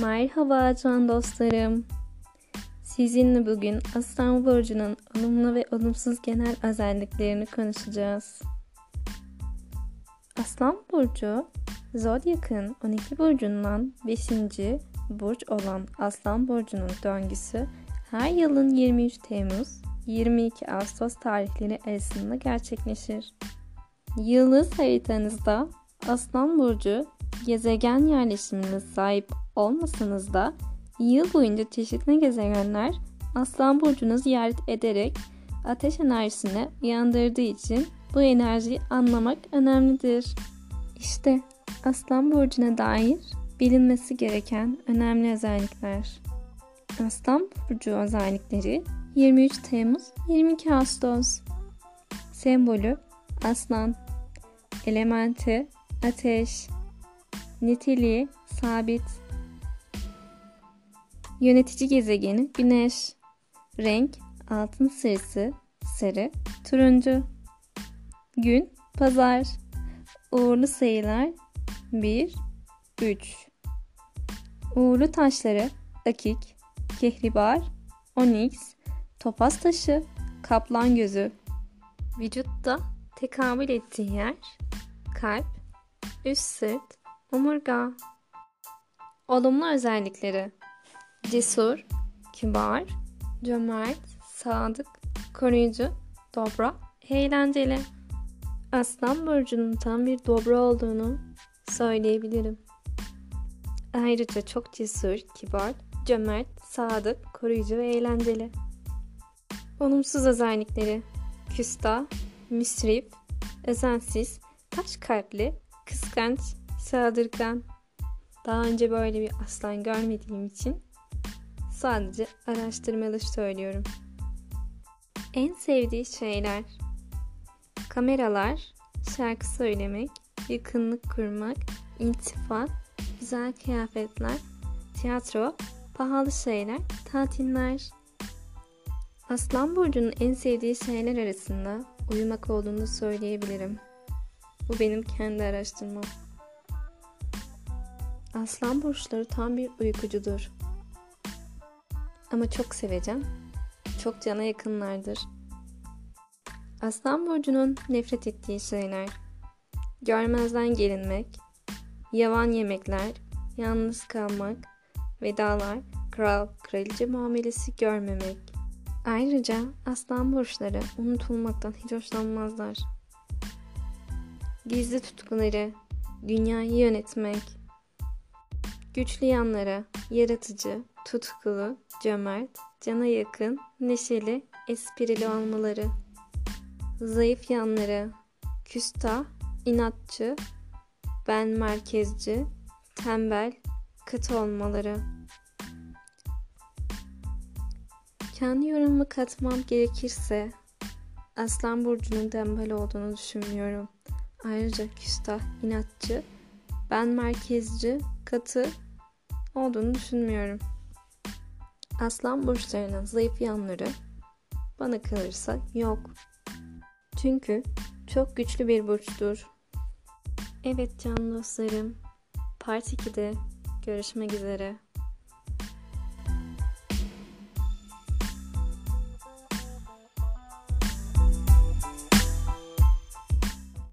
Merhaba can dostlarım. Sizinle bugün Aslan Burcu'nun olumlu ve olumsuz genel özelliklerini konuşacağız. Aslan Burcu, Zodyak'ın 12 burcundan 5. burç olan Aslan Burcu'nun döngüsü her yılın 23 Temmuz 22 Ağustos tarihleri arasında gerçekleşir. Yıldız haritanızda Aslan Burcu gezegen yerleşimine sahip olmasanız da yıl boyunca çeşitli gezegenler Aslan Burcu'nu ziyaret ederek ateş enerjisini uyandırdığı için bu enerjiyi anlamak önemlidir. İşte Aslan Burcu'na dair bilinmesi gereken önemli özellikler. Aslan Burcu özellikleri 23 Temmuz 22 Ağustos Sembolü Aslan Elementi Ateş Niteliği Sabit Yönetici gezegeni Güneş Renk Altın sarısı Sarı Turuncu. Gün Pazar. Uğurlu sayılar 1 3 Uğurlu taşları Dakik Kehribar Onyx Topaz taşı Kaplan gözü. Vücutta tekamül ettiği yer kalp, üst sırt, omurga. Olumlu özellikleri cesur, kibar, cömert, sadık, koruyucu, dobra, eğlenceli. Aslan burcunun tam bir dobra olduğunu söyleyebilirim. Ayrıca çok cesur, kibar, cömert, sadık, koruyucu ve eğlenceli. Olumsuz özellikleri küstah, müsrif, özensiz, taş kalpli, kıskanç, saldırgan. Daha önce böyle bir aslan görmediğim için sadece araştırmalı söylüyorum. En sevdiği şeyler kameralar, şarkı söylemek, yakınlık kurmak, iltifat, güzel kıyafetler, tiyatro, pahalı şeyler, tatiller. Aslan burcunun en sevdiği şeyler arasında uyumak olduğunu söyleyebilirim. Bu benim kendi araştırmam. Aslan burçları tam bir uykucudur. Ama çok seveceğim. Çok cana yakınlardır. Aslan burcunun nefret ettiği şeyler. Görmezden gelinmek, yavan yemekler, yalnız kalmak, vedalar, kral, kraliçe muamelesi görmemek. Ayrıca aslan burçları unutulmaktan hiç hoşlanmazlar. Gizli tutkuları, dünyayı yönetmek, güçlü yanları, yaratıcı, tutkulu, cömert, cana yakın, neşeli, esprili olmaları, zayıf yanları, küstah, inatçı, ben merkezci, tembel, katı olmaları. Kendi yorumumu katmam gerekirse Aslan Burcu'nun tembel olduğunu düşünmüyorum. Ayrıca küstah, inatçı, ben merkezci, katı olduğunu düşünmüyorum. Aslan burçlarının zayıf yanları bana kalırsa yok. Çünkü çok güçlü bir burçtur. Evet can dostlarım, Part 2'de görüşmek üzere.